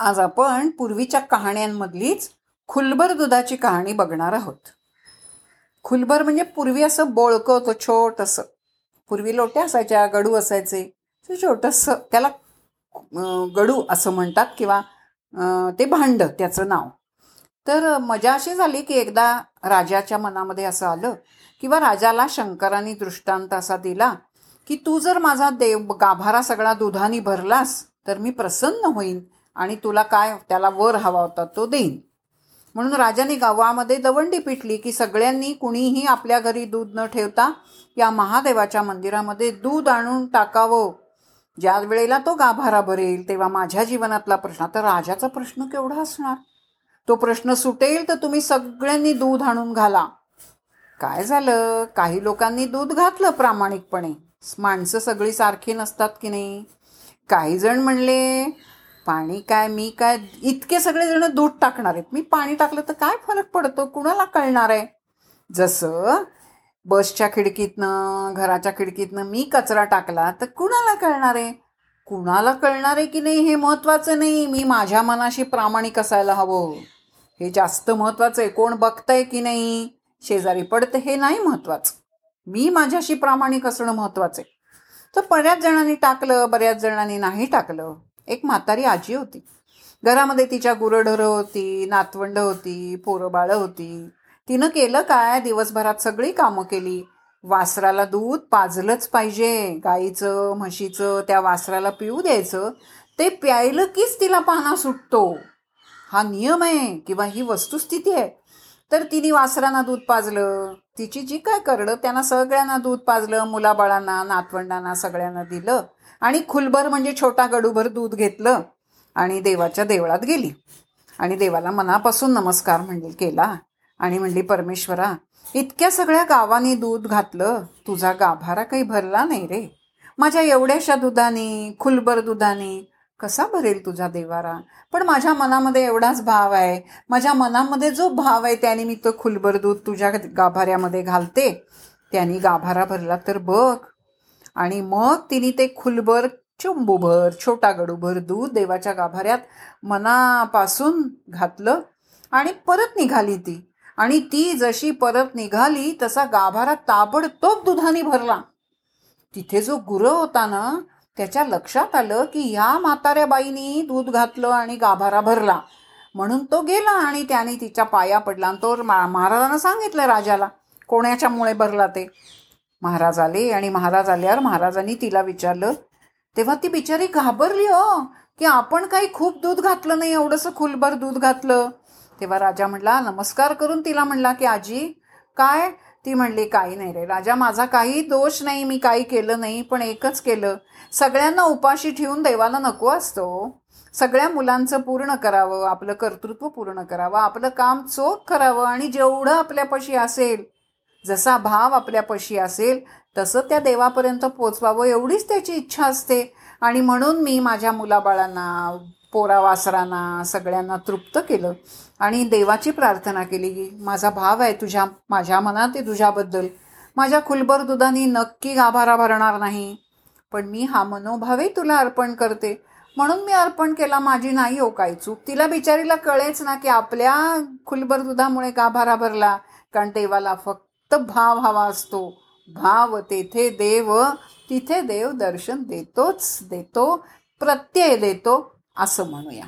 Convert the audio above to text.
आज आपण पूर्वीच्या कहाण्यांमधलीच खुलबर दुधाची कहाणी बघणार आहोत. खुलबर म्हणजे पूर्वी असं बोळकं होतं छोटंसं. पूर्वी लोट्या असायच्या गडू असायचे. ते छोटंसं त्याला गडू असं म्हणतात किंवा ते भांड त्याचं नाव. तर मजा अशी झाली की एकदा राजाच्या मनामध्ये असं आलं किंवा राजाला शंकरांनी दृष्टांत असा दिला की तू जर माझा देव गाभारा सगळा दुधाने भरलास तर मी प्रसन्न होईन. आणि तुला काय त्याला वर हवा होता तो देईन. म्हणून राजाने गावामध्ये दवंडी पिटली की सगळ्यांनी कुणीही आपल्या घरी दूध न ठेवता या महादेवाच्या मंदिरामध्ये दूध आणून टाकावं. ज्या वेळेला तो गाभारा भरेल तेव्हा माझ्या जीवनातला प्रश्न आता राजाचा प्रश्न केवढा असणार? तो प्रश्न सुटेल तर तुम्ही सगळ्यांनी दूध आणून घाला. काय झालं? काही लोकांनी दूध घातलं प्रामाणिकपणे. माणसं सगळी सारखी नसतात की नाही? काही जण म्हणले पाणी काय मी काय इतके सगळे जण दूध टाकणार आहेत. मी पाणी टाकलं तर काय फरक पडतो? कुणाला कळणार आहे? जसं बसच्या खिडकीतनं घराच्या खिडकीतनं मी कचरा टाकला तर कुणाला कळणार आहे? कुणाला कळणार आहे की नाही हे महत्त्वाचं नाही? मी माझ्या मनाशी प्रामाणिक असायला हवं. हे जास्त महत्त्वाचं आहे. कोण बघतंय की नाही? शेजारी पडतं हे नाही महत्त्वाचं मी माझ्याशी प्रामाणिक असणं महत्त्वाचं आहे. तर बऱ्याच जणांनी टाकलं बऱ्याच जणांनी नाही टाकलं. एक म्हातारी आजी होती. घरामध्ये तिच्या गुरढरं होती नातवंड होती पोरबाळं होती. तिनं केलं काय? दिवसभरात सगळी कामं केली. वासराला दूध पाजलंच पाहिजे. गाईचं म्हशीचं त्या वासराला पिऊ द्यायचं. ते प्यायलं कीच तिला पाना सुटतो. हा नियम आहे किंवा ही वस्तुस्थिती आहे. तर तिने वासरांना दूध पाजलं. तिची जी काय करडं त्यांना सगळ्यांना दूध पाजलं मुलाबाळांना नातवंडांना सगळ्यांना दिलं. आणि खुलभर म्हणजे छोटा गडूभर दूध घेतलं आणि देवाच्या देवळात गेली. आणि देवाला मनापासून नमस्कार म्हणजे केला. आणि म्हणली परमेश्वरा इतक्या सगळ्या गावाने दूध घातलं. तुझा गाभारा काही भरला नाही रे. माझ्या एवढ्याशा दुधाने खुलबर दुधाने कसा भरेल तुझा देवारा? पण माझ्या मनामध्ये एवढाच भाव आहे. माझ्या मनामध्ये जो भाव आहे त्याने मी तो खुलबर दूध तुझ्या गाभाऱ्यामध्ये घालते. त्याने गाभारा भरला तर बघ. आणि मग तिने ते खुलभर चुंबूभर छोटा गडूभर दूध देवाच्या गाभाऱ्यात मनापासून घातलं आणि परत निघाली ती. आणि ती जशी परत निघाली तसा गाभारा ताबडतोब दुधाने भरला. तिथे जो गुर होता ना त्याच्या लक्षात आलं की ह्या म्हाताऱ्या बाईनी दूध घातलं आणि गाभारा भरला. म्हणून तो गेला आणि त्याने तिच्या पाया पडला आणि तो महाराजांना सांगितलं राजाला कोण्याच्यामुळे भरला ते. महाराज आले आणि महाराज आल्यावर महाराजांनी तिला विचारलं तेव्हा ती बिचारी घाबरली हो की आपण काही खूप दूध घातलं नाही एवढंसं खुलभर दूध घातलं. तेव्हा राजा म्हणला नमस्कार करून तिला म्हणला की आजी काय? ती म्हणली काही नाही रे राजा माझा काही दोष नाही मी काही केलं नाही पण एकच केलं. सगळ्यांना उपाशी ठेवून देवाला नको असतो हो. सगळ्या मुलांचं पूर्ण करावं आपलं कर्तृत्व पूर्ण करावं आपलं काम चोख करावं आणि जेवढं आपल्यापाशी असेल जसा भाव आपल्यापाशी असेल तसं त्या देवापर्यंत पोचवावं एवढीच त्याची इच्छा असते. आणि म्हणून मी माझ्या मुलाबाळांना पोरावासरांना सगळ्यांना तृप्त केलं. आणि देवाची प्रार्थना केली की माझा भाव आहे तुझ्या माझ्या मनात आहे तुझ्याबद्दल. माझ्या खुलबर दुधाने नक्की गाभारा भरणार नाही. पण मी हा मनोभावही तुला अर्पण करते. म्हणून मी अर्पण केला माझी नाही हो काही चूक. तिला बिचारीला कळेच ना की आपल्या खुलबर दुधामुळे गाभारा भरला. कारण देवाला फक्त भाव हवा असतो. भाव तेथे देव तिथे देव दर्शन देतोच देतो प्रत्यय देतो असं म्हणूया.